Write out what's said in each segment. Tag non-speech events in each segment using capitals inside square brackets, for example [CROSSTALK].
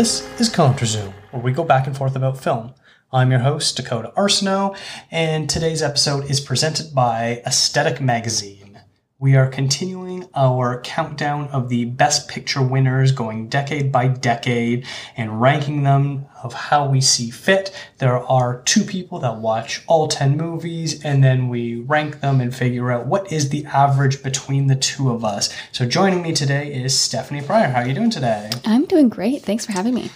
This is ContraZoom, where we go back and forth about film. I'm your host, Dakota Arsenault, and today's episode is presented by Aesthetic Magazine. We are continuing our countdown of the best picture winners, going decade by decade and ranking them of how we see fit. There are two people that watch all 10 movies and then we rank them and figure out what is the average between the two of us. So joining me today is Stephanie Pryor. How are you doing today? I'm doing great. Thanks for having me.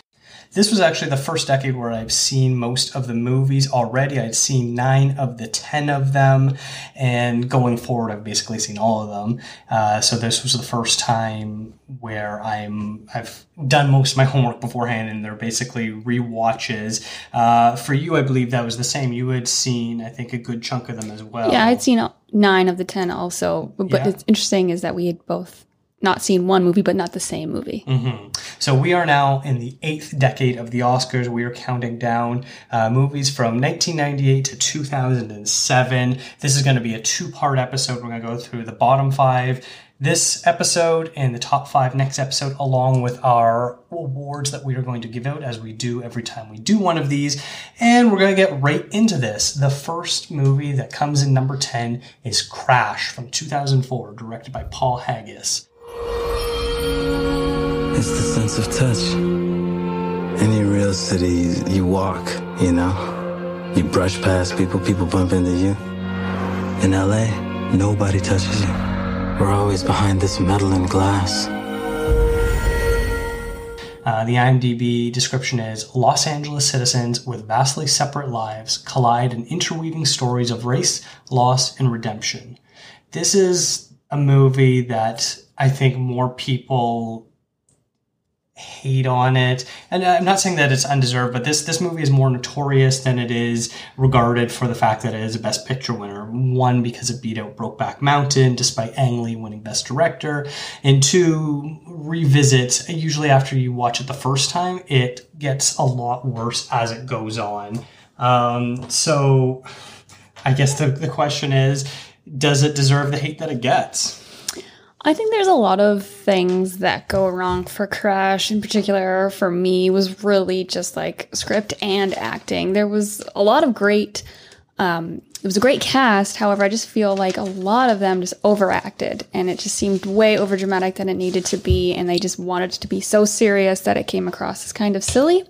This was actually the first decade where I've seen most of the movies already. I'd seen nine of the ten of them, and going forward, I've basically seen all of them. Uh, so this was the first time where I'm I've done most of my homework beforehand, and they're basically re-watches. Uh, for you, I believe that was the same. You had seen, I think, a good chunk of them as well. Yeah, I'd seen nine of the ten also. But yeah. it's interesting is that we had both not seen one movie, but not the same movie. Mm-hmm. So we are now in the eighth decade of the Oscars. We are counting down uh, movies from 1998 to 2007. This is going to be a two part episode. We're going to go through the bottom five this episode and the top five next episode, along with our awards that we are going to give out as we do every time we do one of these. And we're going to get right into this. The first movie that comes in number 10 is Crash from 2004, directed by Paul Haggis. It's the sense of touch. Any real city, you walk, you know? You brush past people, people bump into you. In LA, nobody touches you. We're always behind this metal and glass. Uh, the IMDb description is Los Angeles citizens with vastly separate lives collide in interweaving stories of race, loss, and redemption. This is a movie that I think more people hate on it. And I'm not saying that it's undeserved, but this this movie is more notorious than it is regarded for the fact that it is a Best Picture winner. One, because it beat out Brokeback Mountain, despite Ang Lee winning Best Director, and two, revisit. Usually, after you watch it the first time, it gets a lot worse as it goes on. Um, so, I guess the, the question is, does it deserve the hate that it gets? I think there's a lot of things that go wrong for Crash. In particular, for me, was really just like script and acting. There was a lot of great. Um, it was a great cast. However, I just feel like a lot of them just overacted, and it just seemed way over dramatic than it needed to be. And they just wanted to be so serious that it came across as kind of silly.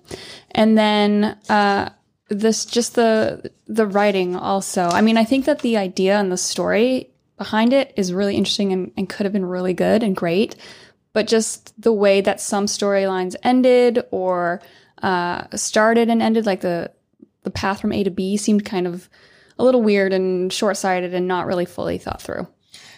And then uh, this, just the the writing also. I mean, I think that the idea and the story behind it is really interesting and, and could have been really good and great. But just the way that some storylines ended or uh, started and ended, like the the path from A to B, seemed kind of a little weird and short sighted and not really fully thought through.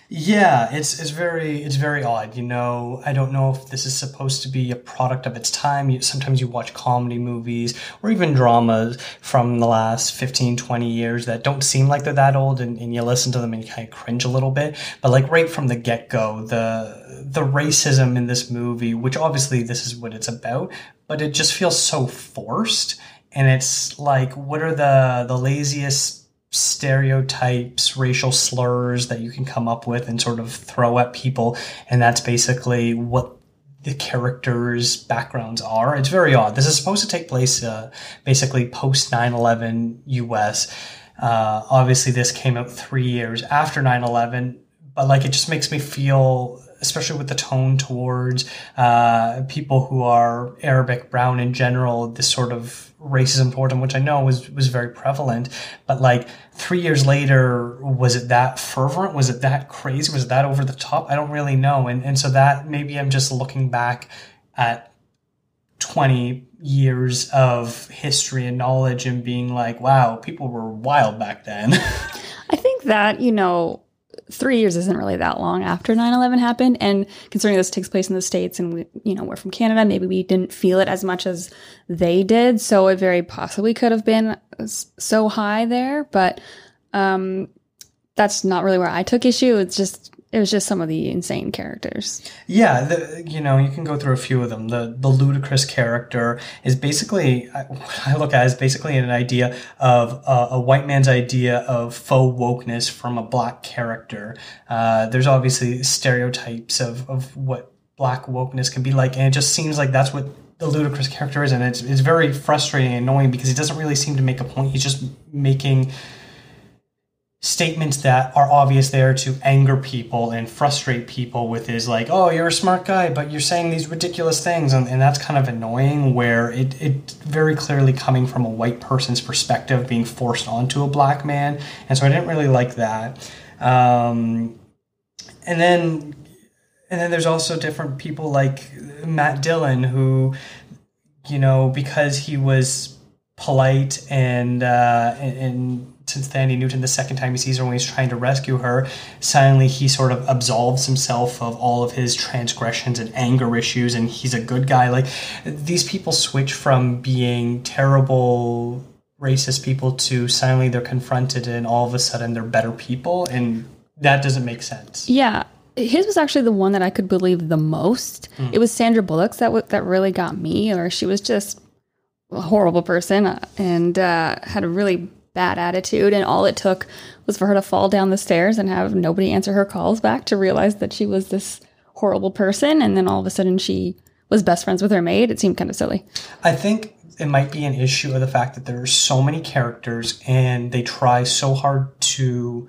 Yeah, it's it's very it's very odd. You know, I don't know if this is supposed to be a product of its time. You, sometimes you watch comedy movies or even dramas from the last 15, 20 years that don't seem like they're that old and, and you listen to them and you kind of cringe a little bit. But like right from the get-go, the the racism in this movie, which obviously this is what it's about, but it just feels so forced and it's like what are the the laziest stereotypes, racial slurs that you can come up with and sort of throw at people. And that's basically what the characters' backgrounds are. It's very odd. This is supposed to take place uh, basically post 9 11 US. Uh, obviously, this came out three years after 9 11, but like it just makes me feel especially with the tone towards uh, people who are Arabic, brown in general, this sort of racism toward them, which I know was was very prevalent. But like three years later, was it that fervent? Was it that crazy? Was it that over the top? I don't really know. And and so that maybe I'm just looking back at 20 years of history and knowledge and being like, wow, people were wild back then. [LAUGHS] I think that, you know, three years isn't really that long after 9-11 happened. And considering this takes place in the states and we, you know we're from canada maybe we didn't feel it as much as they did. So it very possibly could have been so high there. But um, that's not really where i took issue. It's just it was just some of the insane characters. Yeah, the, you know, you can go through a few of them. The the Ludacris character is basically what [LAUGHS] I look at as basically an idea of uh, a white man's idea of faux wokeness from a black character. Uh, there's obviously stereotypes of of what black wokeness can be like, and it just seems like that's what the Ludacris character is, and it's it's very frustrating and annoying because he doesn't really seem to make a point. He's just making statements that are obvious there to anger people and frustrate people with his like oh you're a smart guy but you're saying these ridiculous things and, and that's kind of annoying where it, it very clearly coming from a white person's perspective being forced onto a black man and so i didn't really like that. Um, and then and then there's also different people like matt dillon who you know because he was polite and uh, and, and to Thandie Newton the second time he sees her when he's trying to rescue her, suddenly he sort of absolves himself of all of his transgressions and anger issues, and he's a good guy. Like these people switch from being terrible racist people to suddenly they're confronted and all of a sudden they're better people, and that doesn't make sense. Yeah. His was actually the one that I could believe the most. Hmm. It was Sandra Bullock's that w- that really got me, or she was just a horrible person uh, and uh, had a really bad attitude. And all it took was for her to fall down the stairs and have nobody answer her calls back to realize that she was this horrible person. And then all of a sudden she was best friends with her maid. It seemed kind of silly. I think it might be an issue of the fact that there are so many characters and they try so hard to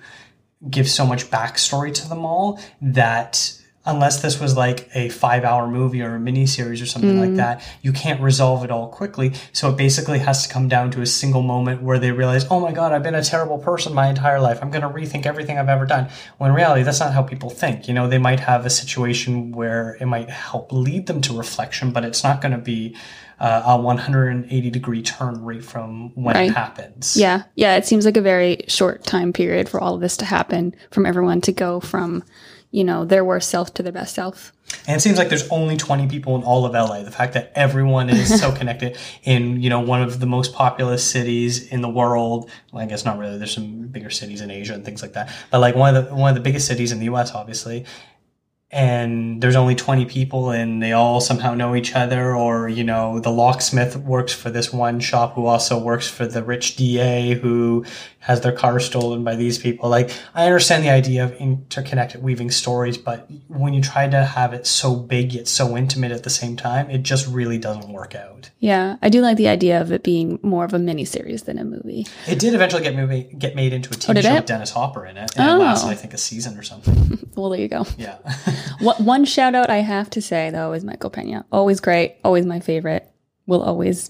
give so much backstory to them all that unless this was like a five hour movie or a miniseries or something like that, you can't resolve it all quickly. So it basically has to come down to a single moment where they realize, oh my God, I've been a terrible person my entire life. I'm going to rethink everything I've ever done. When in reality, that's not how people think. You know, they might have a situation where it might help lead them to reflection, but it's not going to be uh, a 180 degree turn right from when Right. it happens. Yeah. Yeah. It seems like a very short time period for all of this to happen, from everyone to go from, you know, their worst self to their best self. And it seems like there's only 20 people in all of LA. The fact that everyone is so [LAUGHS] connected in, you know, one of the most populous cities in the world. Well, I guess not really. There's some bigger cities in Asia and things like that. But like one of the one of the biggest cities in the US, obviously. And there's only 20 people and they all somehow know each other or, you know, the locksmith works for this one shop who also works for the rich DA who has their car stolen by these people. Like, I understand the idea of interconnected weaving stories, but when you try to have it so big yet so intimate at the same time, it just really doesn't work out. Yeah. I do like the idea of it being more of a miniseries than a movie. It did eventually get movie, get made into a TV did show it? with Dennis Hopper in it, and Oh. it lasted, oh. I think, a season or something. [LAUGHS] Well, there you go. Yeah. [LAUGHS] One one shout out I have to say, though, is Michael Pena. Always great. Always my favorite. Will always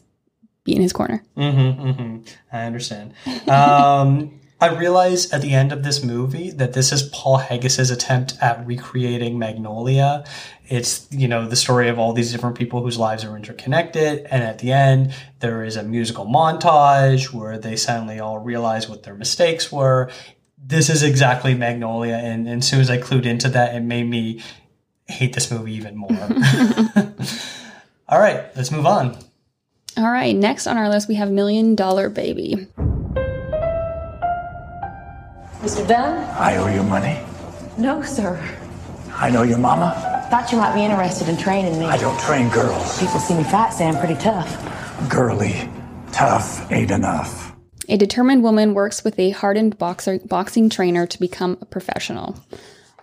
be in his corner. Mm-hmm, mm-hmm. I understand. Um, [LAUGHS] I realize at the end of this movie that this is Paul Haggis's attempt at recreating Magnolia. It's, you know, the story of all these different people whose lives are interconnected. And at the end, there is a musical montage where they suddenly all realize what their mistakes were. This is exactly Magnolia. And, and as soon as I clued into that, it made me hate this movie even more. [LAUGHS] [LAUGHS] all right, let's move on. All right. Next on our list, we have Million Dollar Baby. Mr. Dunn? I owe you money. No, sir. I know your mama. Thought you might be interested in training me. I don't train girls. People see me fat, say I'm pretty tough. Girly, tough ain't enough. A determined woman works with a hardened boxer, boxing trainer to become a professional.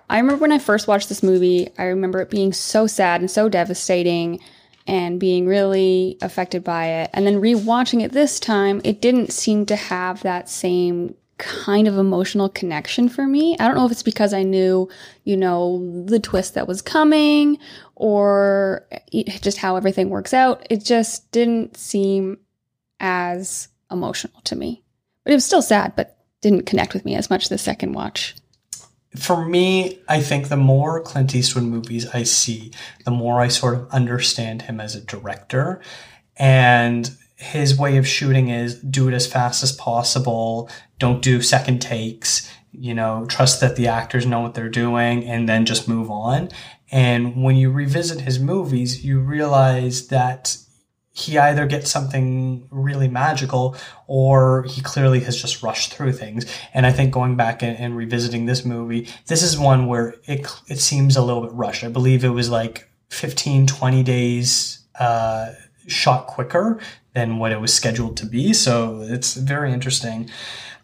I remember when I first watched this movie, I remember it being so sad and so devastating and being really affected by it. And then rewatching it this time, it didn't seem to have that same kind of emotional connection for me. I don't know if it's because I knew, you know, the twist that was coming or just how everything works out. It just didn't seem as emotional to me. But it was still sad, but didn't connect with me as much the second watch. For me, I think the more Clint Eastwood movies I see, the more I sort of understand him as a director. And his way of shooting is do it as fast as possible, don't do second takes, you know, trust that the actors know what they're doing, and then just move on. And when you revisit his movies, you realize that he either gets something really magical or he clearly has just rushed through things. And I think going back and, and revisiting this movie, this is one where it, it seems a little bit rushed. I believe it was like 15, 20 days, uh, shot quicker than what it was scheduled to be. So it's very interesting.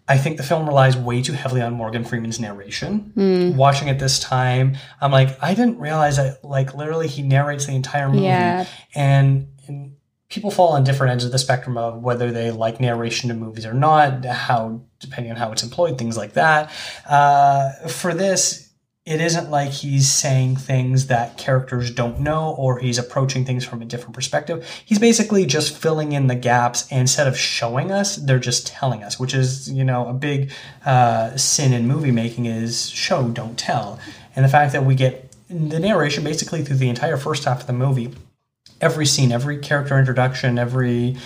I think the film relies way too heavily on Morgan Freeman's narration. Watching it this time, I'm like, I didn't realize that, like, literally he narrates the entire movie. Yeah. And, and people fall on different ends of the spectrum of whether they like narration in movies or not, how, depending on how it's employed, things like that. Uh, for this, it isn't like he's saying things that characters don't know or he's approaching things from a different perspective. He's basically just filling in the gaps and instead of showing us, they're just telling us, which is, you know, a big uh, sin in movie making is show, don't tell. And the fact that we get the narration basically through the entire first half of the movie, every scene, every character introduction, every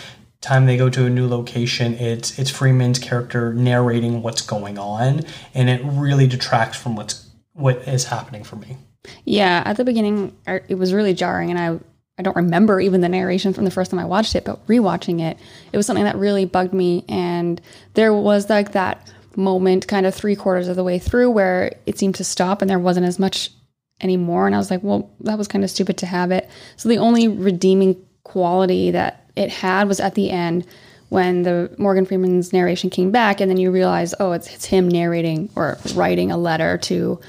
time they go to a new location, it's it's Freeman's character narrating what's going on, and it really detracts from what's what is happening for me. Yeah, at the beginning, er, it was really jarring, and I I don't remember even the narration from the first time I watched it, but rewatching it, it was something that really bugged me. And there was like that moment, kind of three quarters of the way through, where it seemed to stop, and there wasn't as much anymore. And I was like, well, that was kind of stupid to have it. So the only redeeming quality that it had was at the end when the Morgan Freeman's narration came back, and then you realize, oh, it's, it's him narrating or writing a letter to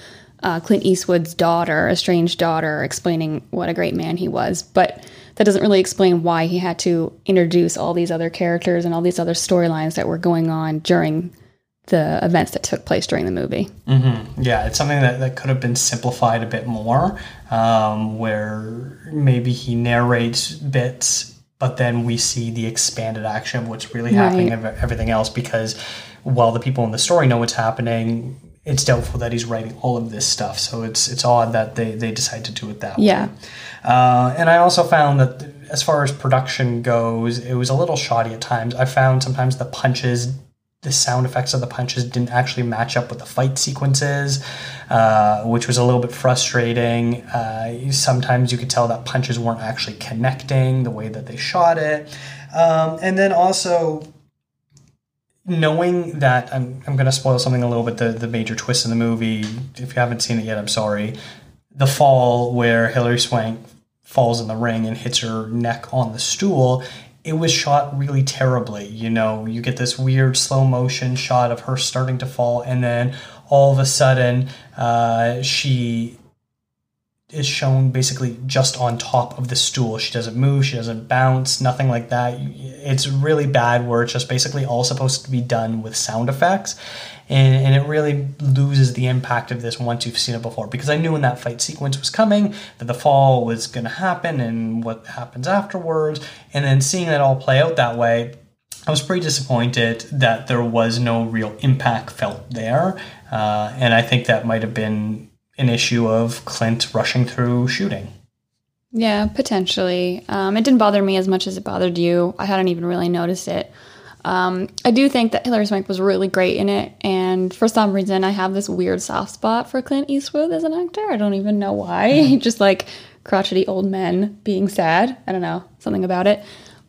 uh, Clint Eastwood's daughter, estranged daughter, explaining what a great man he was. But that doesn't really explain why he had to introduce all these other characters and all these other storylines that were going on during the events that took place during the movie. Yeah, it's something that, that could have been simplified a bit more, um, where maybe he narrates bits, but then we see the expanded action of what's really happening Right. and everything else. Because while the people in the story know what's happening, it's doubtful that he's writing all of this stuff. So it's it's odd that they they decide to do it that way. Yeah. Uh, and I also found that as far as production goes, it was a little shoddy at times. I found sometimes the punches, the sound effects of the punches didn't actually match up with the fight sequences, uh, which was a little bit frustrating. Uh, sometimes you could tell that punches weren't actually connecting the way that they shot it. Um, and then also, knowing that I'm, I'm going to spoil something a little bit the, the major twist in the movie if you haven't seen it yet i'm sorry the fall where Hilary swank falls in the ring and hits her neck on the stool it was shot really terribly you know you get this weird slow motion shot of her starting to fall and then all of a sudden uh, she is shown basically just on top of the stool. She doesn't move, she doesn't bounce, nothing like that. It's really bad where it's just basically all supposed to be done with sound effects. And, and it really loses the impact of this once you've seen it before. Because I knew when that fight sequence was coming that the fall was going to happen and what happens afterwards. And then seeing that all play out that way, I was pretty disappointed that there was no real impact felt there. Uh, and I think that might have been an issue of Clint rushing through shooting. Yeah, potentially. Um, it didn't bother me as much as it bothered you. I hadn't even really noticed it. Um, I do think that Hilary Swank was really great in it, and for some reason, I have this weird soft spot for Clint Eastwood as an actor. I don't even know why. [LAUGHS] Just like crotchety old men being sad. I don't know something about it.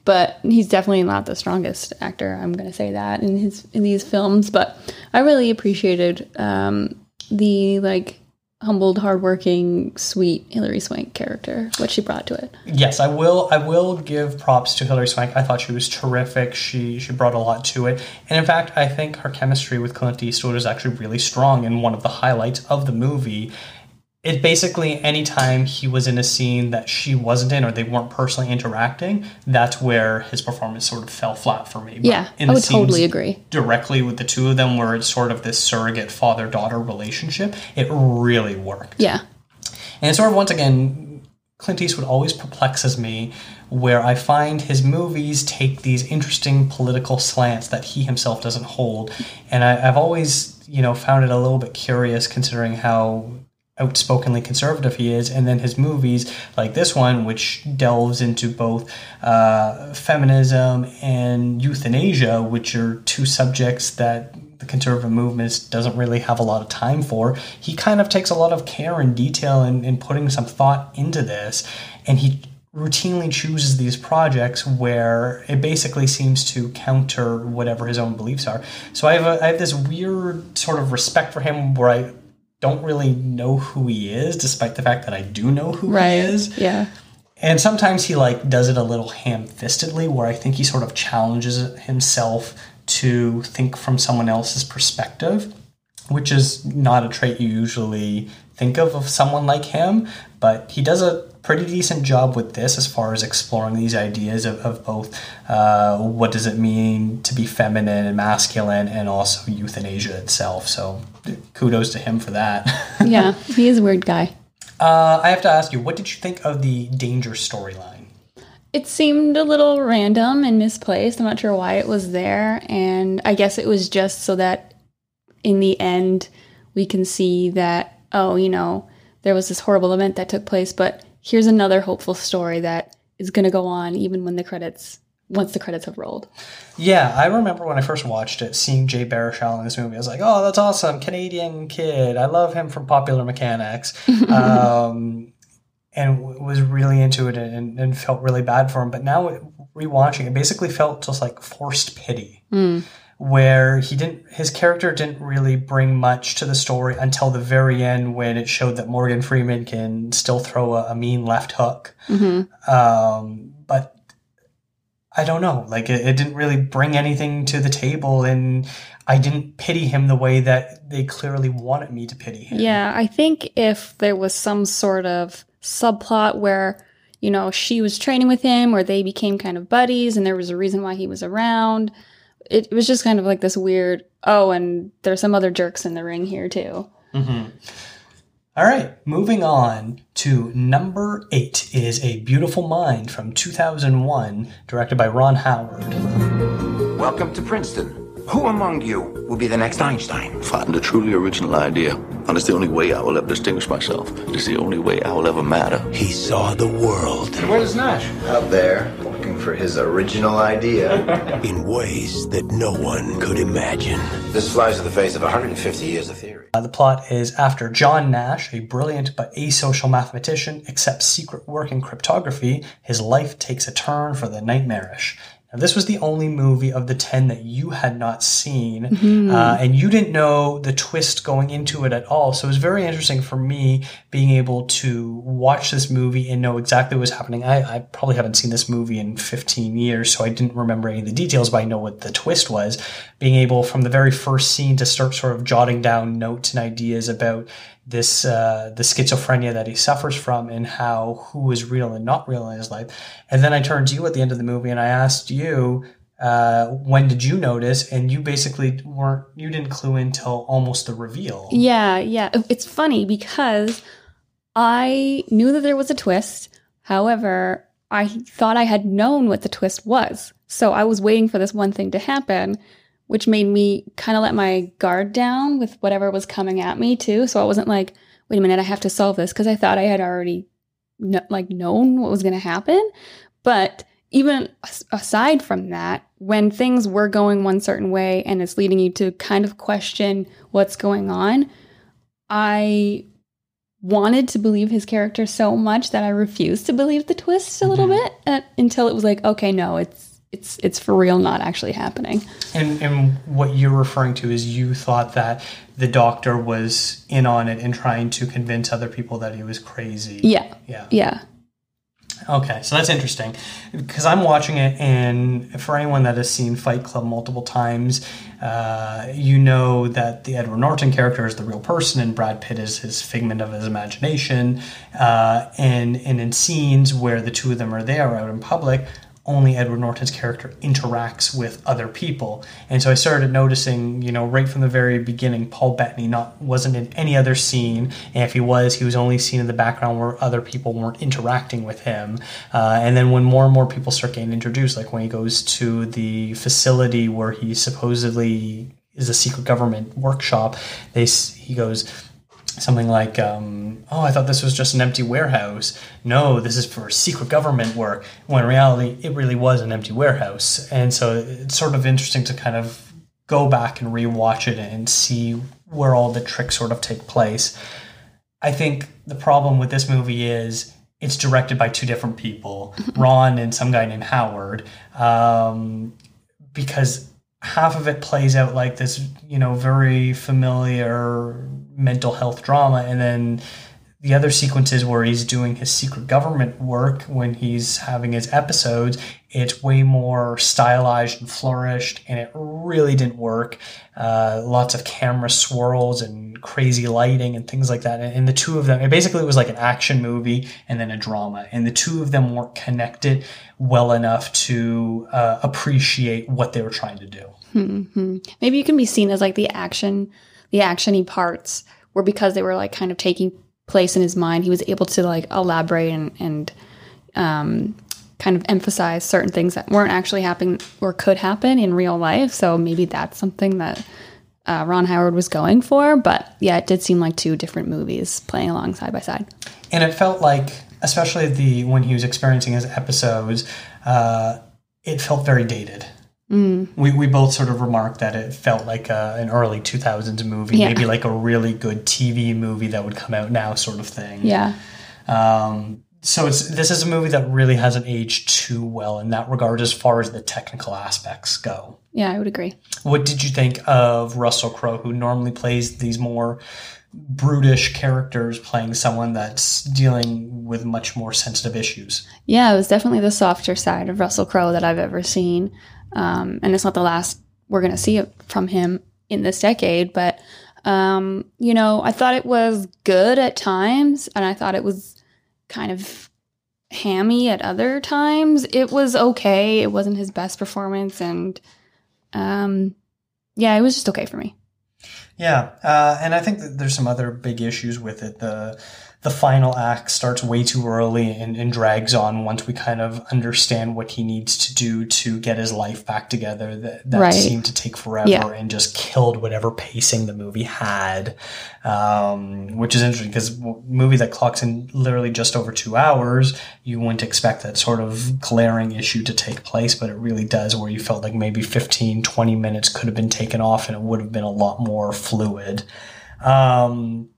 But he's definitely not the strongest actor. I'm going to say that in his in these films. But I really appreciated um, the like humbled, hardworking, sweet Hilary Swank character, what she brought to it. Yes, I will. I will give props to Hilary Swank. I thought she was terrific. She she brought a lot to it, and in fact, I think her chemistry with Clint Eastwood is actually really strong and one of the highlights of the movie. It basically anytime he was in a scene that she wasn't in or they weren't personally interacting, that's where his performance sort of fell flat for me. But Yeah, in I the would totally agree. Directly with the two of them, where it's sort of this surrogate father daughter relationship, it really worked. Yeah. And sort of once again, Clint Eastwood always perplexes me where I find his movies take these interesting political slants that he himself doesn't hold. And I, I've always, you know, found it a little bit curious considering how outspokenly conservative he is. And then his movies, like this one, which delves into both uh, feminism and euthanasia, which are two subjects that the conservative movement doesn't really have a lot of time for. He kind of takes a lot of care and detail in, in putting some thought into this, and he routinely chooses these projects where it basically seems to counter whatever his own beliefs are. So I have a, I have this weird sort of respect for him where I don't really know who he is, despite the fact that I do know who he is. Yeah. And sometimes he like does it a little ham-fistedly, where I think he sort of challenges himself to think from someone else's perspective, which is not a trait you usually think of of someone like him. But he does a pretty decent job with this as far as exploring these ideas of, of both uh, what does it mean to be feminine and masculine and also euthanasia itself. So kudos to him for that. [LAUGHS] yeah, he is a weird guy. Uh, I have to ask you, what did you think of the danger storyline? It seemed a little random and misplaced. I'm not sure why it was there. And I guess it was just so that in the end, we can see that, oh, you know, there was this horrible event that took place, but here's another hopeful story that is going to go on even when the credits once the credits have rolled. Yeah, I remember when I first watched it, seeing Jay Baruchel in this movie. I was like, "Oh, that's awesome, Canadian kid! I love him from Popular Mechanics," [LAUGHS] um, and w- was really into it and, and, felt really bad for him. But now rewatching it, basically felt just like forced pity. Mm where he didn't his character didn't really bring much to the story until the very end when it showed that Morgan Freeman can still throw a, a mean left hook. Mm-hmm. Um, but I don't know, like it, it, didn't really bring anything to the table, and I didn't pity him the way that they clearly wanted me to pity him. Yeah, I think if there was some sort of subplot where you know she was training with him, or they became kind of buddies, and there was a reason why he was around it was just kind of like this weird. Oh, and there's some other jerks in the ring here too. Mm-hmm. All right, moving on to number eight is A Beautiful Mind from 2001, directed by Ron Howard. Welcome to Princeton. Who among you will be the next Einstein? Find a truly original idea. And it's the only way I will ever distinguish myself. It's the only way I will ever matter. He saw the world. Where's Nash? Out there, looking for his original idea. [LAUGHS] in ways that no one could imagine. This flies in the face of 150 years of theory. Uh, the plot is after John Nash, a brilliant but asocial mathematician, accepts secret work in cryptography, his life takes a turn for the nightmarish. This was the only movie of the 10 that you had not seen, mm-hmm. uh, and you didn't know the twist going into it at all. So it was very interesting for me being able to watch this movie and know exactly what was happening. I, I probably haven't seen this movie in 15 years, so I didn't remember any of the details, but I know what the twist was. Being able from the very first scene to start sort of jotting down notes and ideas about this uh, the schizophrenia that he suffers from and how who is real and not real in his life. And then I turned to you at the end of the movie and I asked you, uh, when did you notice? And you basically weren't you didn't clue in until almost the reveal. Yeah, yeah. It's funny because I knew that there was a twist. However, I thought I had known what the twist was. So I was waiting for this one thing to happen which made me kind of let my guard down with whatever was coming at me too. So I wasn't like, wait a minute, I have to solve this because I thought I had already like known what was going to happen. But even aside from that, when things were going one certain way and it's leading you to kind of question what's going on, I wanted to believe his character so much that I refused to believe the twist a little mm-hmm. bit uh, until it was like, okay, no, it's it's it's for real not actually happening. And and what you're referring to is you thought that the doctor was in on it and trying to convince other people that he was crazy. Yeah. Yeah. Yeah. Okay, so that's interesting because I'm watching it, and for anyone that has seen Fight Club multiple times, uh, you know that the Edward Norton character is the real person, and Brad Pitt is his figment of his imagination. Uh, and and in scenes where the two of them are there out in public, only Edward Norton's character interacts with other people. And so I started noticing, you know, right from the very beginning, Paul Bettany not wasn't in any other scene, and if he was, he was only seen in the background where other people weren't interacting with him. Uh, and then when more and more people start getting introduced, like when he goes to the facility where he supposedly is a secret government workshop, they he goes something like, um, "Oh, I thought this was just an empty warehouse." No, this is for secret government work. When in reality, it really was an empty warehouse. And so it's sort of interesting to kind of go back and rewatch it and see where all the tricks sort of take place. I think the problem with this movie is it's directed by two different people, [LAUGHS] Ron and some guy named Howard, um, because half of it plays out like this, you know, very familiar mental health drama, and then the other sequences where he's doing his secret government work when he's having his episodes, it's way more stylized and flourished, and it really didn't work. Uh, lots of camera swirls and crazy lighting and things like that. And, and the two of them, it basically was like an action movie and then a drama, and the two of them weren't connected well enough to uh, appreciate what they were trying to do. Hmm Maybe you can be seen as like the action, the actiony parts were because they were like kind of taking place in his mind. He was able to like elaborate and, and um, kind of emphasize certain things that weren't actually happening or could happen in real life. So maybe that's something that uh, Ron Howard was going for. But yeah, it did seem like two different movies playing along side by side. and it felt like especially the when he was experiencing his episodes uh, it felt very dated Mm. we, we both sort of remarked that it felt like a, an early 2000s movie Yeah. maybe like a really good tv movie that would come out now sort of thing Yeah. um, so it's this is a movie that really hasn't aged too well in that regard as far as the technical aspects go Yeah, I would agree. what did you think of Russell Crowe, who normally plays these more brutish characters, playing someone that's dealing with much more sensitive issues? Yeah, it was definitely the softer side of Russell Crowe that I've ever seen. Um, and it's not the last we're going to see it from him in this decade, but, um, you know, I thought it was good at times, and I thought it was kind of hammy at other times. It was okay. It wasn't his best performance, and, um, yeah, it was just okay for me. Yeah, uh, and I think that there's some other big issues with it. The the final act starts way too early and, and drags on once we kind of understand what he needs to do to get his life back together. That, that Right. seemed to take forever Yeah. and just killed whatever pacing the movie had, um, which is interesting because movie that clocks in literally just over two hours, you wouldn't expect that sort of glaring issue to take place, but it really does where you felt like maybe 15, 20 minutes could have been taken off and it would have been a lot more fluid. Um,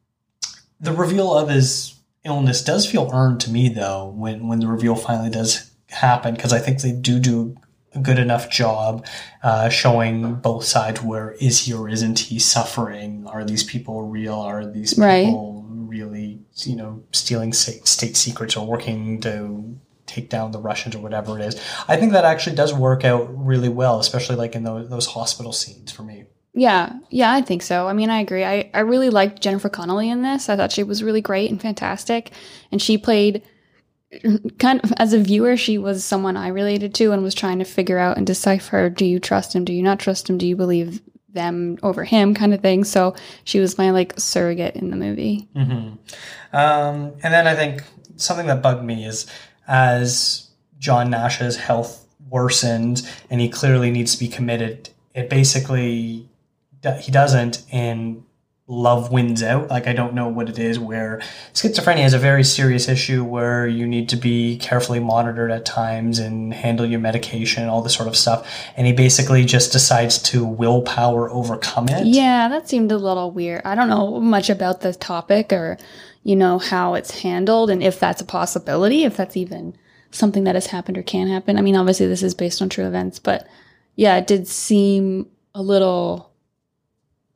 the reveal of his illness does feel earned to me though when when the reveal finally does happen because I think they do do a good enough job uh, showing both sides where is he or isn't he suffering? Are these people real? Are these Right. people really you know stealing state, state secrets or working to take down the Russians or whatever it is? I think that actually does work out really well especially like in those, those hospital scenes for me Yeah, yeah, I think so. I mean, I agree. I, I really liked Jennifer Connelly in this. I thought she was really great and fantastic. And she played [LAUGHS] kind of as a viewer, she was someone I related to and was trying to figure out and decipher do you trust him? Do you not trust him? Do you believe them over him? kind of thing. So she was my like surrogate in the movie. hmm Um, and then I think something that bugged me is as John Nash's health worsened and he clearly needs to be committed, it basically he doesn't and love wins out. Like I don't know what it is where schizophrenia is a very serious issue where you need to be carefully monitored at times and handle your medication, all this sort of stuff. And he basically just decides to willpower overcome it. Yeah, that seemed a little weird. I don't know much about the topic or, you know, how it's handled and if that's a possibility, if that's even something that has happened or can happen. I mean, obviously this is based on true events, but yeah, it did seem a little,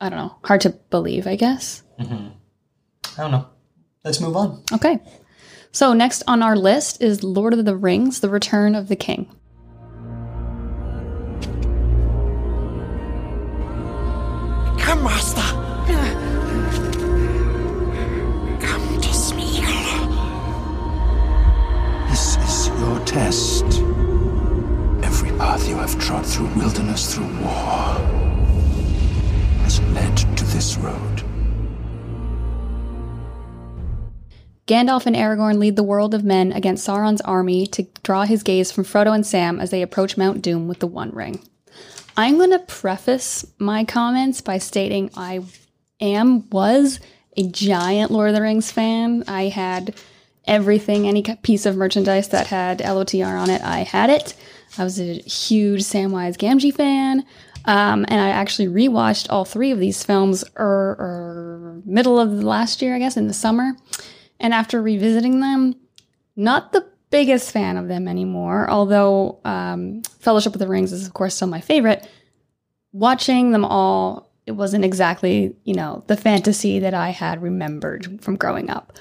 I don't know, hard to believe, I guess. hmm I don't know. Let's move on. Okay. So next on our list is Lord of the Rings, The Return of the King. Come, Master. Come to Smeagol. This is your test. Every path you have trod through wilderness, through war, led to this road. Gandalf and Aragorn lead the world of men against Sauron's army to draw his gaze from Frodo and Sam as they approach Mount Doom with the One Ring. I'm going to preface my comments by stating I am, was a giant Lord of the Rings fan. I had everything, any piece of merchandise that had LOTR on it, I had it. I was a huge Samwise Gamgee fan. Um, and I actually rewatched all three of these films er, er, middle of the last year, I guess, in the summer. And after revisiting them, not the biggest fan of them anymore, although um, Fellowship of the Rings is, of course, still my favorite. Watching them all, it wasn't exactly, you know, the fantasy that I had remembered from growing up.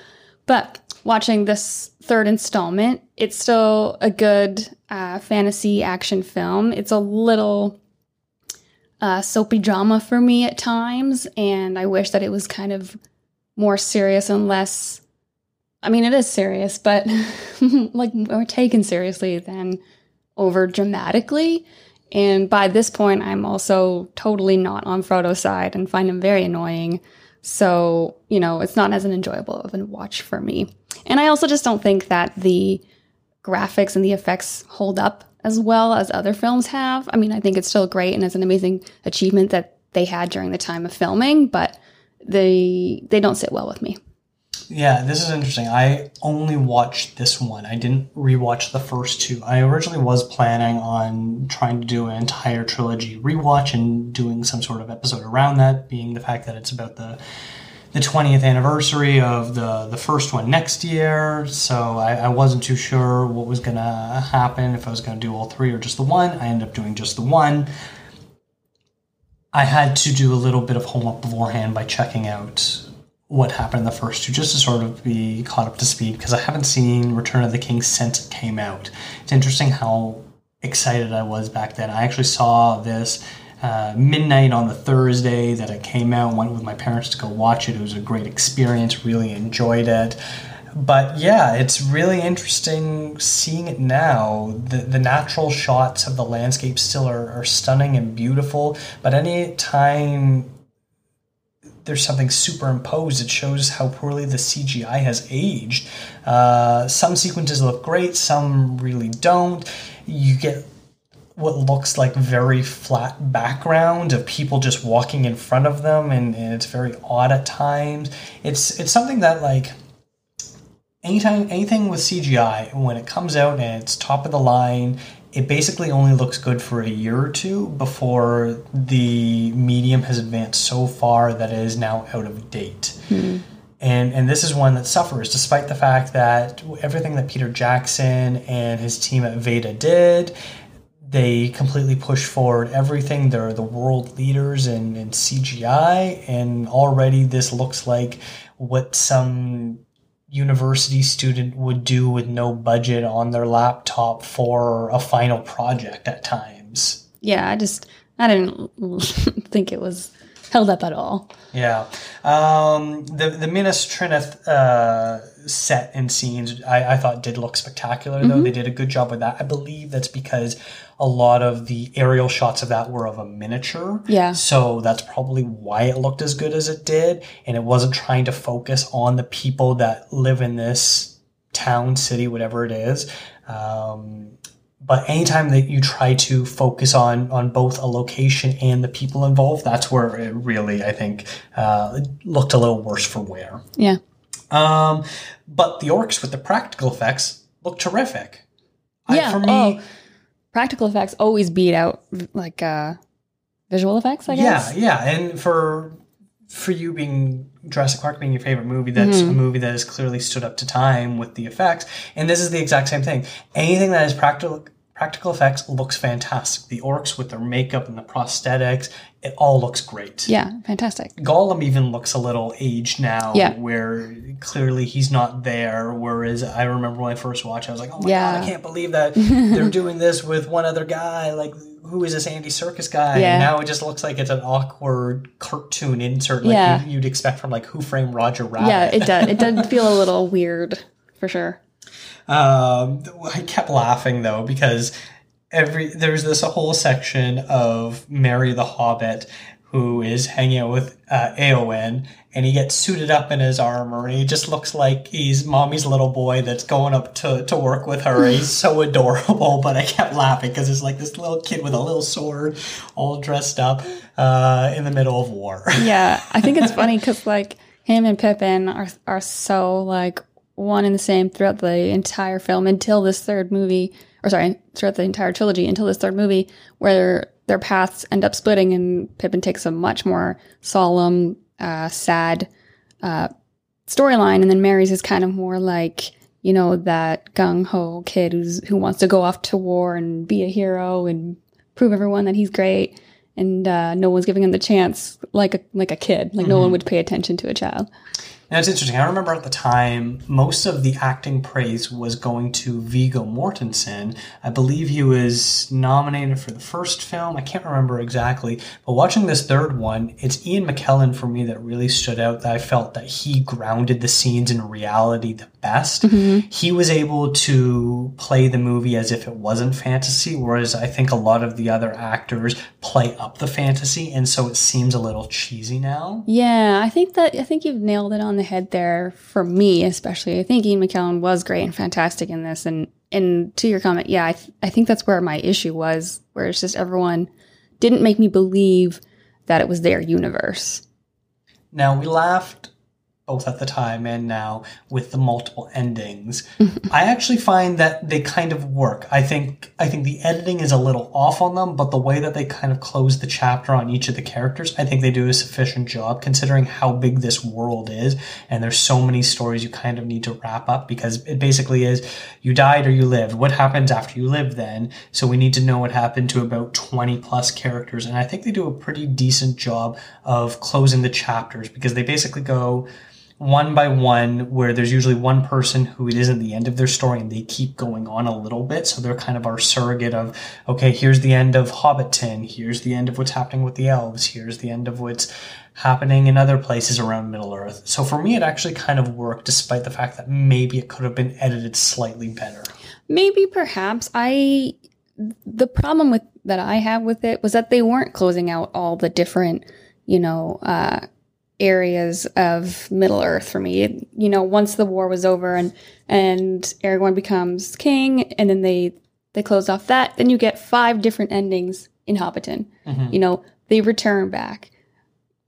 But watching this third installment, it's still a good uh, fantasy action film. It's a little uh, soapy drama for me at times, and I wish that it was kind of more serious and less. I mean, it is serious, but [LAUGHS] like more taken seriously than over dramatically. And by this point, I'm also totally not on Frodo's side and find him very annoying. So, you know, it's not as an enjoyable of a watch for me. And I also just don't think that the graphics and the effects hold up as well as other films have. I mean, I think it's still great and it's an amazing achievement that they had during the time of filming, but they they don't sit well with me. Yeah, this is interesting. I only watched this one. I didn't rewatch the first two. I originally was planning on trying to do an entire trilogy rewatch and doing some sort of episode around that, being the fact that it's about the the 20th anniversary of the the first one next year. So I, I wasn't too sure what was gonna happen if I was gonna do all three or just the one. I ended up doing just the one. I had to do a little bit of homework beforehand by checking out what happened in the first two, just to sort of be caught up to speed, because I haven't seen Return of the King since it came out. It's interesting how excited I was back then. I actually saw this uh, midnight on the Thursday that it came out. Went with my parents to go watch it. It was a great experience. Really enjoyed it. But yeah, it's really interesting seeing it now. The the natural shots of the landscape still are, are stunning and beautiful. But any time there's something superimposed, it shows how poorly the CGI has aged. Uh, some sequences look great, some really don't. You get what looks like very flat background of people just walking in front of them and, and, it's very odd at times it's it's something that like anytime anything with cgi when it comes out and it's top of the line it basically only looks good for a year or two before the medium has advanced so far that it is now out of date Hmm. and and this is one that suffers despite the fact that everything that Peter Jackson and his team at Weta did they completely push forward everything. They're the world leaders in, in CGI, and already this looks like what some university student would do with no budget on their laptop for a final project at times. Yeah, I just I didn't [LAUGHS] think it was held up at all. Yeah, um, the the Minas Tirith uh, set and scenes I, I thought did look spectacular. Though Mhm. they did a good job with that. I believe that's because a lot of the aerial shots of that were of a miniature. Yeah. So that's probably why it looked as good as it did, and it wasn't trying to focus on the people that live in this town, city, whatever it is. Um, but anytime that you try to focus on on both a location and the people involved, that's where it really, I think, uh, looked a little worse for wear. Yeah. Um, but the orcs with the practical effects look terrific. I- Yeah. for me, oh, practical effects always beat out like uh, visual effects. I guess. Yeah, yeah, and for for you being Jurassic Park being your favorite movie, that's a Mhm. movie that has clearly stood up to time with the effects. And this is the exact same thing. Anything that is practical practical effects looks fantastic. The orcs with their makeup and the prosthetics, it all looks great. Yeah. Fantastic. Gollum even looks a little aged now, Yeah. where clearly he's not there. Whereas I remember when I first watched, I was like, "Oh my Yeah. god, I can't believe that [LAUGHS] they're doing this with one other guy. Like, who is this Andy Serkis guy?" Yeah. And now it just looks like it's an awkward cartoon insert, like Yeah. you, you'd expect from like Who Framed Roger Rabbit. Yeah, it does. It does [LAUGHS] feel a little weird for sure. Um, I kept laughing though because every there's this whole section of Merry the Hobbit who is hanging out with uh, Eowyn, and he gets suited up in his armor, and he just looks like he's mommy's little boy that's going up to, to work with her. He's so [LAUGHS] adorable, but I kept laughing because it's like this little kid with a little sword, all dressed up uh, in the middle of war. [LAUGHS] Yeah, I think it's funny because like him and Pippin are are so like one and the same throughout the entire film until this third movie, or sorry, throughout the entire trilogy until this third movie, where their paths end up splitting and Pippin takes a much more solemn, uh, sad uh, storyline, and then Merry's is kind of more like you know that gung ho kid who's who wants to go off to war and be a hero and prove everyone that he's great and uh, no one's giving him the chance like a like a kid like no Mhm. one would pay attention to a child Now it's interesting. I remember at the time, most of the acting praise was going to Viggo Mortensen. I believe he was nominated for the first film. I can't remember exactly. But watching this third one, it's Ian McKellen for me that really stood out. That I felt that he grounded the scenes in reality the best. Mm-hmm. He was able to play the movie as if it wasn't fantasy, whereas I think a lot of the other actors play up the fantasy, and so it seems a little cheesy now. Yeah, I think that I think you've nailed it on the head there for me, especially. I think Ian McKellen was great and fantastic in this, and and to your comment, yeah, I th- I think that's where my issue was, where it's just everyone didn't make me believe that it was their universe. Now we laughed both at the time and now with the multiple endings. [LAUGHS] I actually find that they kind of work. I think I think the editing is a little off on them, but the way that they kind of close the chapter on each of the characters, I think they do a sufficient job considering how big this world is and there's so many stories you kind of need to wrap up because it basically is you died or you lived. What happens after you live then? So we need to know what happened to about 20 plus characters and I think they do a pretty decent job of closing the chapters because they basically go one by one where there's usually one person who it isn't the end of their story and they keep going on a little bit. So they're kind of our surrogate of okay here's the end of hobbiton. Here's the end of what's happening with the elves. Here's the end of what's happening in other places around middle earth. So for me it actually kind of worked despite the fact that maybe it could have been edited slightly better. Maybe perhaps. I the problem with that I have with it was that they weren't closing out all the different, you know, uh areas of Middle Earth for me. It- you know, once the war was over and and Aragorn becomes king and then they they close off that, then you get five different endings in Hobbiton. Mm-hmm. You know, they return back.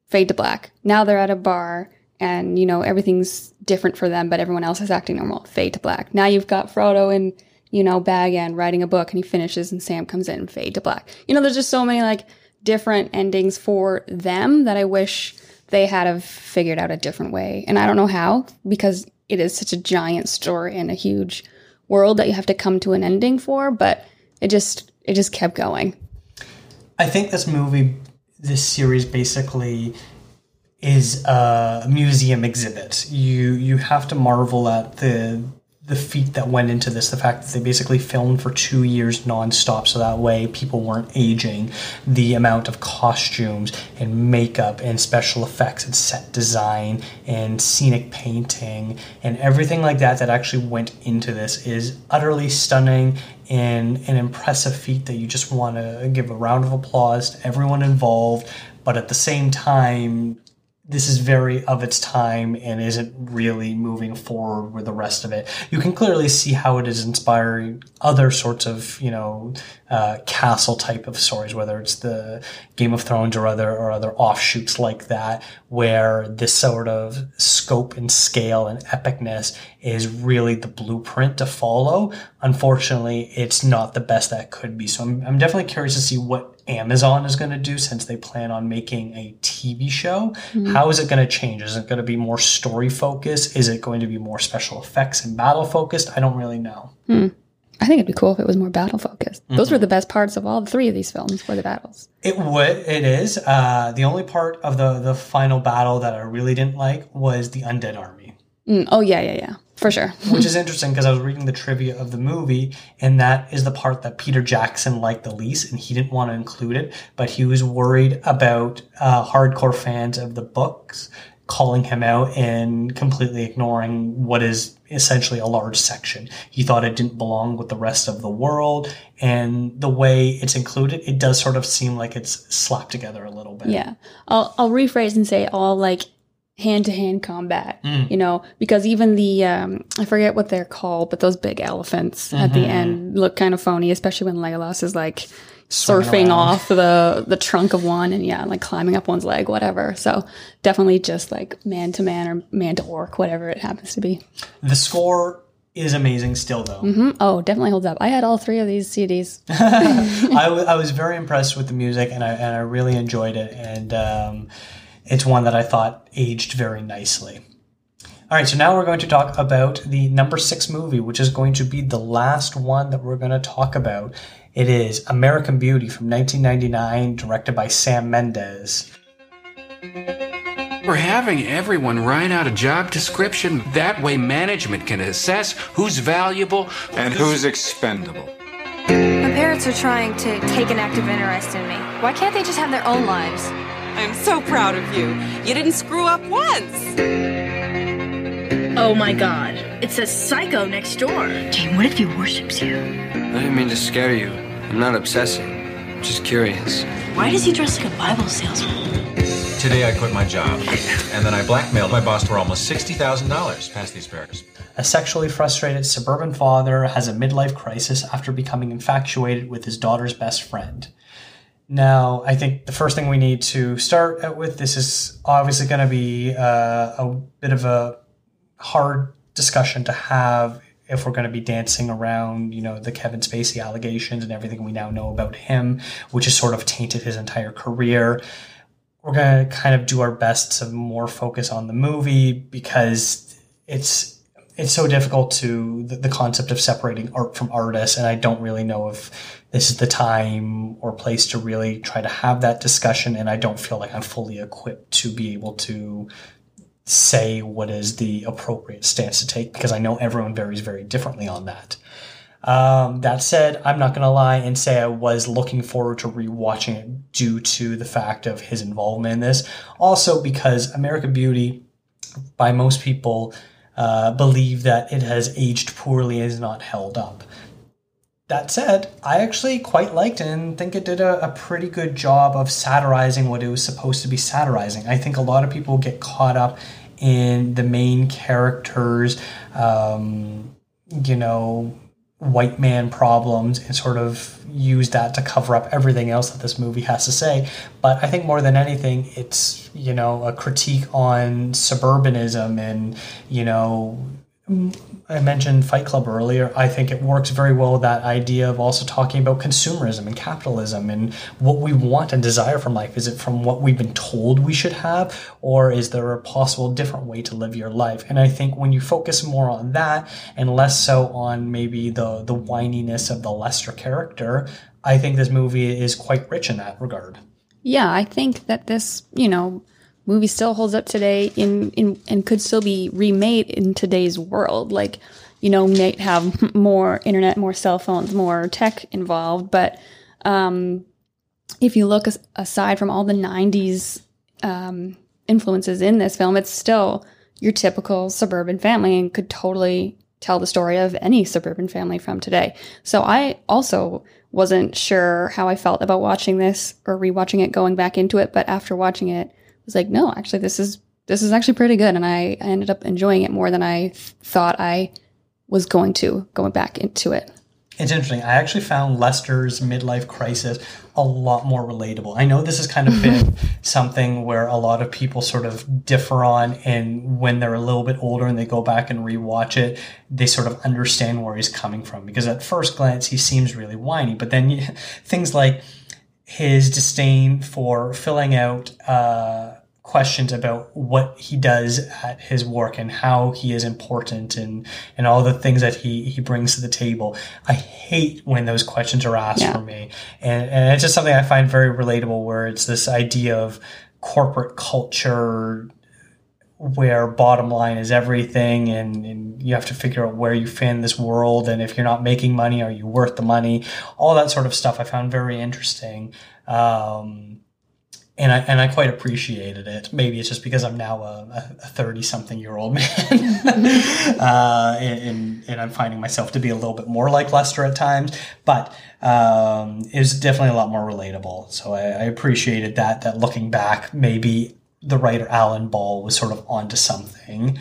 Fade to black. Now they're at a bar and you know everything's different for them, but everyone else is acting normal. Fade to black. Now you've got Frodo and you know Bag End writing a book and he finishes and Sam comes in. Fade to black. You know, there's just so many like different endings for them that I wish they had have figured out a different way. And I don't know how because it is such a giant story and a huge world that you have to come to an ending for. But it just it just kept going. I think this movie, this series basically is a museum exhibit. You you have to marvel at the the feat that went into this. The fact that they basically filmed for two years nonstop, so that way people weren't aging. The amount of costumes and makeup and special effects and set design and scenic painting and everything like that that actually went into this is utterly stunning and an impressive feat that you just want to give a round of applause to everyone involved. But at the same time, this is very of its time and isn't really moving forward with the rest of it. You can clearly see how it is inspiring other sorts of, you know, uh, castle type of stories, whether it's the Game of Thrones or other or other offshoots like that, where this sort of scope and scale and epicness is really the blueprint to follow. Unfortunately, it's not the best that could be. So I'm, I'm definitely curious to see what Amazon is going to do since they plan on making a TV show. How is it going to change? Is it going to be more story focused? Is it going to be more special effects and battle focused? I don't really know. I think it'd be cool if it was more battle focused. Those were the best parts of all the three of these films were the battles. It would. It is. Uh, the only part of the the final battle that I really didn't like was the undead army. Mm, oh yeah, yeah, yeah, for sure. which is interesting because I was reading the trivia of the movie, and that is the part that Peter Jackson liked the least, and he didn't want to include it, but he was worried about uh, hardcore fans of the books calling him out and completely ignoring what is essentially a large section. He thought it didn't belong with the rest of the world, and the way it's included, it does sort of seem like it's slapped together a little bit. Yeah, I'll I'll rephrase and say all like hand to hand combat. You know, because even the um, I forget what they're called, but those big elephants at the end look kind of phony, especially when Legolas is like surfing around. off the the trunk of one and yeah, like climbing up one's leg, whatever. So definitely just like man to man or man to orc, whatever it happens to be. The score is amazing still, though. Mm-hmm. Oh, definitely holds up. I had all three of these CDs. [LAUGHS] I, w- I was very impressed with the music and I, and I really enjoyed it. And um, it's one that I thought aged very nicely. All right, so now we're going to talk about the number six movie, which is going to be the last one that we're going to talk about. It is American Beauty from 1999, directed by Sam Mendes. We're having everyone write out a job description. That way, management can assess who's valuable and who's expendable. My parents are trying to take an active interest in me. Why can't they just have their own lives? I'm so proud of you. You didn't screw up once. Oh my god. It says psycho next door. Jane, what if he worships you? I didn't mean to scare you. I'm not obsessing. I'm just curious. Why does he dress like a Bible salesman? Today I quit my job, and then I blackmailed my boss for almost $60,000 past the asparagus. A sexually frustrated suburban father has a midlife crisis after becoming infatuated with his daughter's best friend. Now, I think the first thing we need to start out with this is obviously going to be uh, a bit of a hard discussion to have if we're going to be dancing around, you know, the Kevin Spacey allegations and everything we now know about him, which has sort of tainted his entire career. We're going to kind of do our best to more focus on the movie because it's it's so difficult to the, the, concept of separating art from artists and i don't really know if this is the time or place to really try to have that discussion and i don't feel like i'm fully equipped to be able to say what is the appropriate stance to take because i know everyone varies very differently on that um, that said, I'm not going to lie and say I was looking forward to rewatching it due to the fact of his involvement in this. Also, because American Beauty, by most people, uh, believe that it has aged poorly and is not held up. That said, I actually quite liked it and think it did a, a, pretty good job of satirizing what it was supposed to be satirizing. I think a lot of people get caught up in the main characters, um, you know, white man problems and sort of use that to cover up everything else that this movie has to say. But I think more than anything, it's, you know, a critique on suburbanism and, you know, I mentioned Fight Club earlier. I think it works very well with that idea of also talking about consumerism and capitalism and what we want and desire from life. Is it from what we've been told we should have, or is there a possible different way to live your life? And I think when you focus more on that and less so on maybe the the whininess of the Lester character, I think this movie is quite rich in that regard. Yeah, I think that this, you know, movie still holds up today in, in and could still be remade in today's world. Like, you know, might have [LAUGHS] more internet, more cell phones, more tech involved. But um, if you look as, aside from all the '90s um, influences in this film, it's still your typical suburban family and could totally tell the story of any suburban family from today. So I also wasn't sure how I felt about watching this or rewatching it, going back into it. But after watching it, was like, no, actually, this is this is actually pretty good, and I, I ended up enjoying it more than I th- thought I was going to going back into it. It's interesting. I actually found Lester's midlife crisis a lot more relatable. I know this has kind of been [LAUGHS] something where a lot of people sort of differ on, and when they're a little bit older and they go back and rewatch it, they sort of understand where he's coming from. Because at first glance, he seems really whiny, but then you, [LAUGHS] things like his disdain for filling out uh, questions about what he does at his work and how he is important and and all the things that he he brings to the table. I hate when those questions are asked yeah. for me, and and it's just something I find very relatable. Where it's this idea of corporate culture where bottom line is everything and, and, you have to figure out where you fit in this world and if you're not making money are you worth the money all that sort of stuff i found very interesting um, and I and I quite appreciated it. Maybe it's just because I'm now a thirty something year old [LAUGHS] man, uh, and, and I'm finding myself to be a little bit more like Lester at times. But um, it was definitely a lot more relatable. So I, I appreciated that. That looking back, maybe the writer Alan Ball was sort of onto something.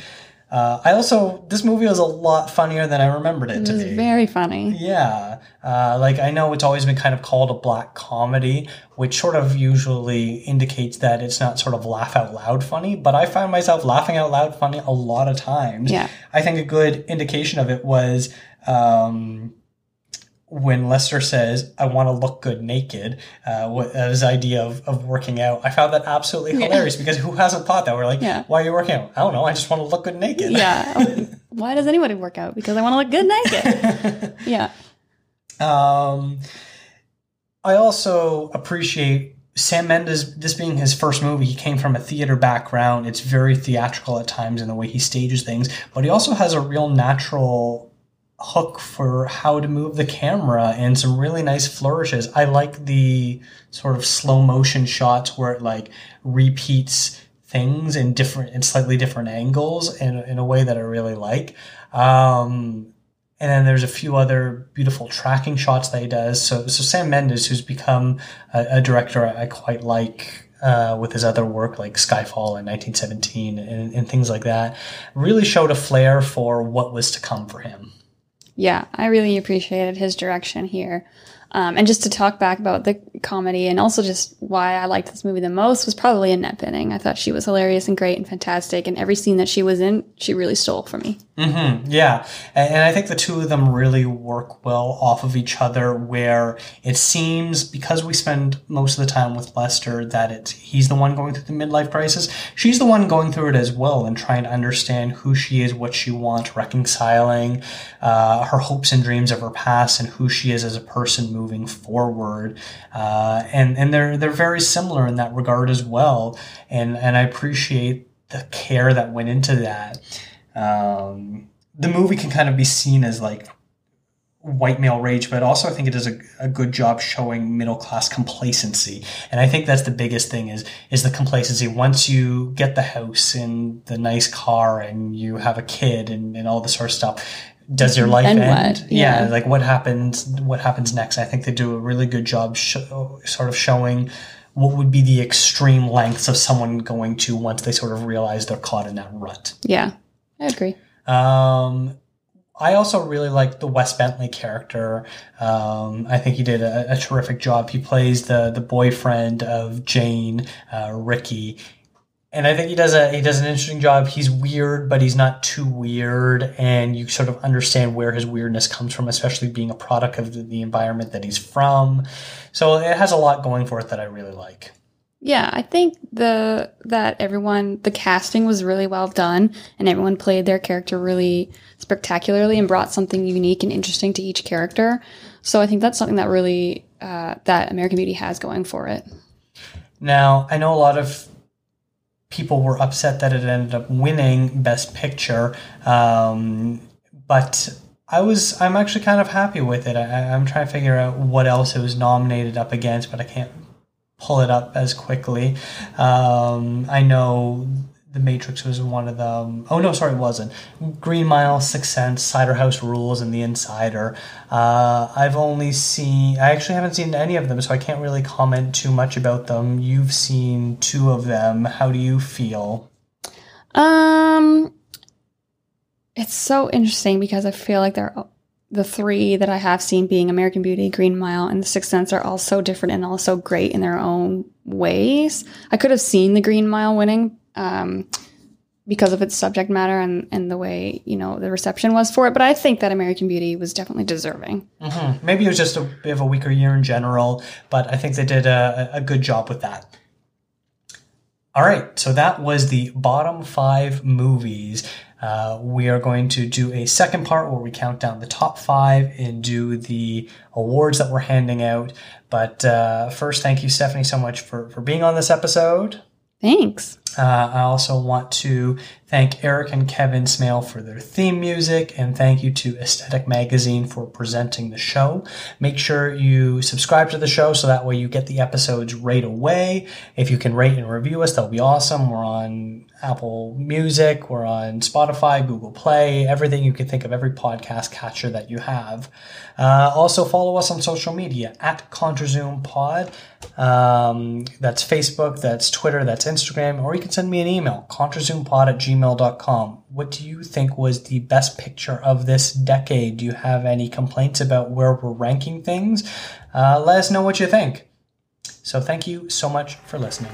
Uh, I also this movie was a lot funnier than I remembered it, it to be. Very funny. Yeah, uh, like I know it's always been kind of called a black comedy, which sort of usually indicates that it's not sort of laugh out loud funny. But I find myself laughing out loud funny a lot of times. Yeah, I think a good indication of it was. Um, when Lester says, I want to look good naked, uh, what, uh, his idea of, of working out, I found that absolutely hilarious yeah. because who hasn't thought that? We're like, yeah. why are you working out? I don't know. I just want to look good naked. Yeah. [LAUGHS] why does anybody work out? Because I want to look good naked. [LAUGHS] yeah. Um, I also appreciate Sam Mendes, this being his first movie, he came from a theater background. It's very theatrical at times in the way he stages things, but he also has a real natural hook for how to move the camera and some really nice flourishes. I like the sort of slow motion shots where it like repeats things in different in slightly different angles in, in a way that I really like. Um, and then there's a few other beautiful tracking shots that he does. So, so Sam Mendes, who's become a, a director I quite like uh, with his other work like Skyfall in 1917 and, and things like that, really showed a flair for what was to come for him. Yeah, I really appreciated his direction here. Um, and just to talk back about the comedy and also just why I liked this movie the most was probably Annette Bening. I thought she was hilarious and great and fantastic, and every scene that she was in, she really stole for me. Mm-hmm. Yeah, and, and I think the two of them really work well off of each other. Where it seems because we spend most of the time with Lester that it's he's the one going through the midlife crisis. She's the one going through it as well and trying to understand who she is, what she wants, reconciling uh, her hopes and dreams of her past and who she is as a person moving forward. Uh, and and they're they're very similar in that regard as well. And and I appreciate the care that went into that. Um, the movie can kind of be seen as like white male rage, but also I think it does a, a good job showing middle class complacency. And I think that's the biggest thing is is the complacency. Once you get the house and the nice car and you have a kid and, and all this sort of stuff, does your life Then end? Yeah. Yeah. like what happens? What happens next? I think they do a really good job, sh- sort of showing what would be the extreme lengths of someone going to once they sort of realize they're caught in that rut. Yeah, I agree. Um, I also really like the Wes Bentley character. Um, I think he did a, a terrific job. He plays the the boyfriend of Jane, uh, Ricky, and I think he does a he does an interesting job. He's weird, but he's not too weird, and you sort of understand where his weirdness comes from, especially being a product of the, environment that he's from. So it has a lot going for it that I really like. Yeah, I think the that everyone the casting was really well done and everyone played their character really spectacularly and brought something unique and interesting to each character. So I think that's something that really uh, that American Beauty has going for it. Now, I know a lot of people were upset that it ended up winning Best Picture, um, but I was I'm actually kind of happy with it. I, I'm trying to figure out what else it was nominated up against, but I can't pull it up as quickly. Um, I know The Matrix was one of them. Oh no, sorry, it wasn't. Green Mile, Sixth Sense, Cider House Rules, and The Insider. Uh, I've only seen. I actually haven't seen any of them, so I can't really comment too much about them. You've seen two of them. How do you feel? Um, it's so interesting because I feel like they're the three that I have seen being American Beauty, Green Mile, and The Sixth Sense are all so different and all so great in their own ways. I could have seen the Green Mile winning um, because of its subject matter and, and the way you know the reception was for it, but I think that American Beauty was definitely deserving. Mm-hmm. Maybe it was just a bit of a weaker year in general, but I think they did a, a good job with that. All right, so that was the bottom five movies. Uh, we are going to do a second part where we count down the top five and do the awards that we're handing out. But uh, first, thank you, Stephanie, so much for, for being on this episode. Thanks. Uh, I also want to thank Eric and Kevin Smale for their theme music, and thank you to Aesthetic Magazine for presenting the show. Make sure you subscribe to the show so that way you get the episodes right away. If you can rate and review us, that'll be awesome. We're on Apple Music, we're on Spotify, Google Play, everything you can think of, every podcast catcher that you have. Uh, also, follow us on social media at ContraZoom Pod. Um, that's Facebook, that's Twitter, that's Instagram, or you can send me an email, contrazoompod at gmail.com. What do you think was the best picture of this decade? Do you have any complaints about where we're ranking things? Uh, let us know what you think. So, thank you so much for listening.